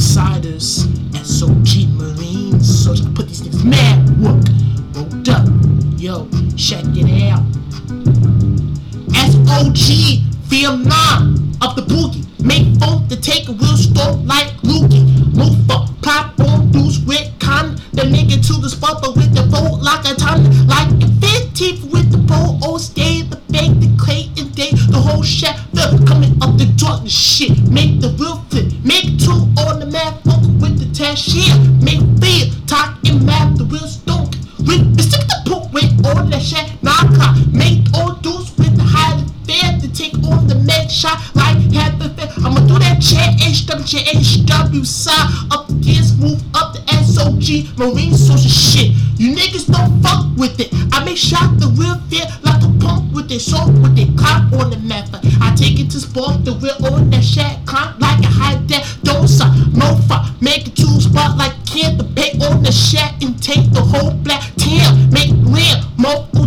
outsiders, and SOG Marines. So I put these niggas mad work. Rolled up, yo, check it out. SOG, Vietnam, up the boogie. Make folk to take a real stroke like Lukey. Move up, pop on dudes with con. The nigga to the spot, but with the boat like a ton. Like a 15th with the boat, oh, stay the bank, the clay and day. The whole shit, the coming up the drug shit. Make the real the tash shit. Make fear, talk and map the real. With the stick the poop with all that shit, knock Make all dudes with the high fair to take on the med shot like half the fair. I'ma do that chant HW, HW side up against, move up the SOG, Marine social shit. You niggas don't fuck with it. I make shot the real fear like a punk with it, so with it, cop on the method. I take it to sport the real on that shit, climb like a high deck, dosa, mofa, make it two spot like kid the pay on the shit and take the whole black tam, make lamb, moco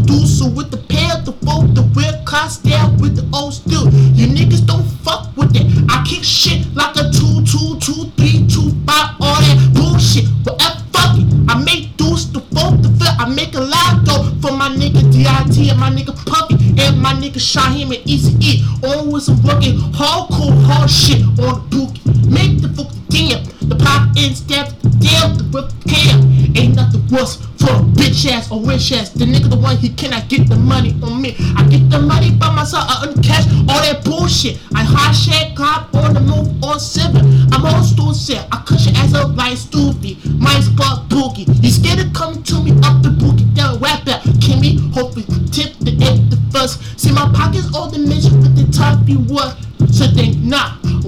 so with the pair, the folk, the real cost down with the old still. You niggas don't fuck with it. I kick shit like a two, two, two, three, two, five, all that bullshit. Whatever, fuck it. I make dudes the folk, the fit. I make a lot though for my nigga DIT and my nigga Puppy and my nigga Shaheem and Easy E. Always some fucking hardcore hard shit on the boogie. Make the fucking damn. The pop in step, damn the whip cam. Ain't nothing worse for a bitch ass or rich ass. The nigga the one he cannot get the money on me. I get the money by myself, I uncash all that bullshit. I hot shit, cop on the move on seven. I'm on stool set,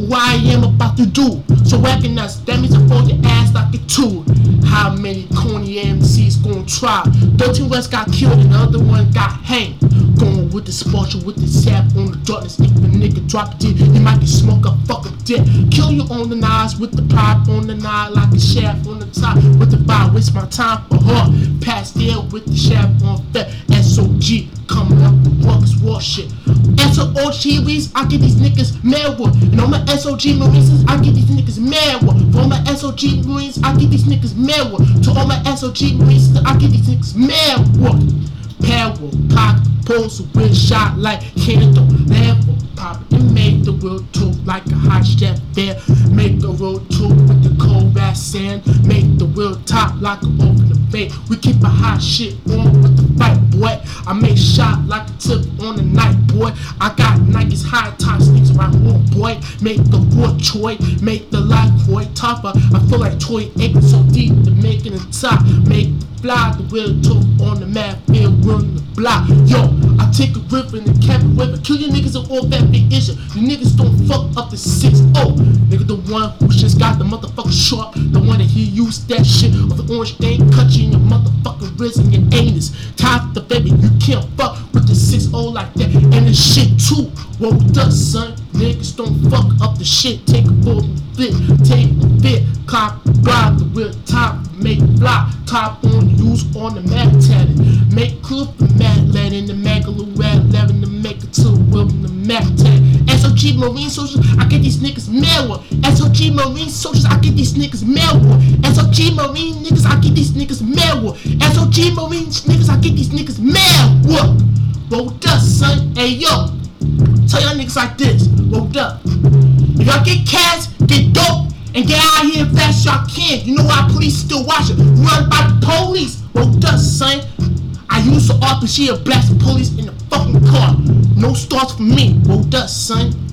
what I am about to do. So recognize that means I fold your ass like a tool. How many corny MCs gonna try? 13 West got killed another one got hanged. Going with the sponsor with the sap on the darkness. If a nigga drop a D, he might get smoke a fuck up dead. Kill you on the knives with the pipe on the knife like a shaft on the top. With the bar, waste my time for her. Pass there with the shaft on fat. SOG coming up ruckus war shit. SOG reads, I get these niggas mad with. And all my SOG Marines, I get these niggas mad with. For all my SOG Marines, I get these niggas mad with. To all my SOG Marines, I get these niggas mad with. Power, pop, pulse, wind shot like candle, level, pop, and make the world too like a hot chef bear. Make the road too with the cold ass sand. Make the wheel top like a open We keep a hot shit on with the fight, boy. I make shot like a tip on the night, boy. I got Nike's high top sneaks around, oh boy. Make the raw choy, make the life boy topper. I feel like Toy Aiken so deep making it top. Make fly the wheel too on the map, feel run the block. Yo, I take a river and cap a. Kill your niggas and all that big issue. You niggas don't fuck up the 6 0. Nigga, the one who just got the motherfucker sharp. The one that he used that shit of the orange thing. Cut you in your motherfucking wrist and your anus. Top the baby, you can't fuck with the 6 0 like that. And the shit too. Woke up, son. Niggas don't fuck up the shit. Take a bullet fit. Take a fit. Cop, ride the wheel top. Make fly. Top on use on the mat tatted. Make cool the mat let in the magaloo rat. Eleven to make it to will the mat tat. SOG Marine Soldiers, I get these niggas mad with. SOG Marine Soldiers, I get these niggas mad with. SOG Marine niggas, I get these niggas mad with. SOG Marine niggas, I get these niggas mad with. Rolled up, son. Hey yo, tell y'all niggas like this. Woke up. If y'all get cash, get dope, and get out here fast as y'all can. You know why police still watching? Run by the police. Rolled up, son. I use the RPG to blast police in the fucking car. No starts for me. Rolled up, son.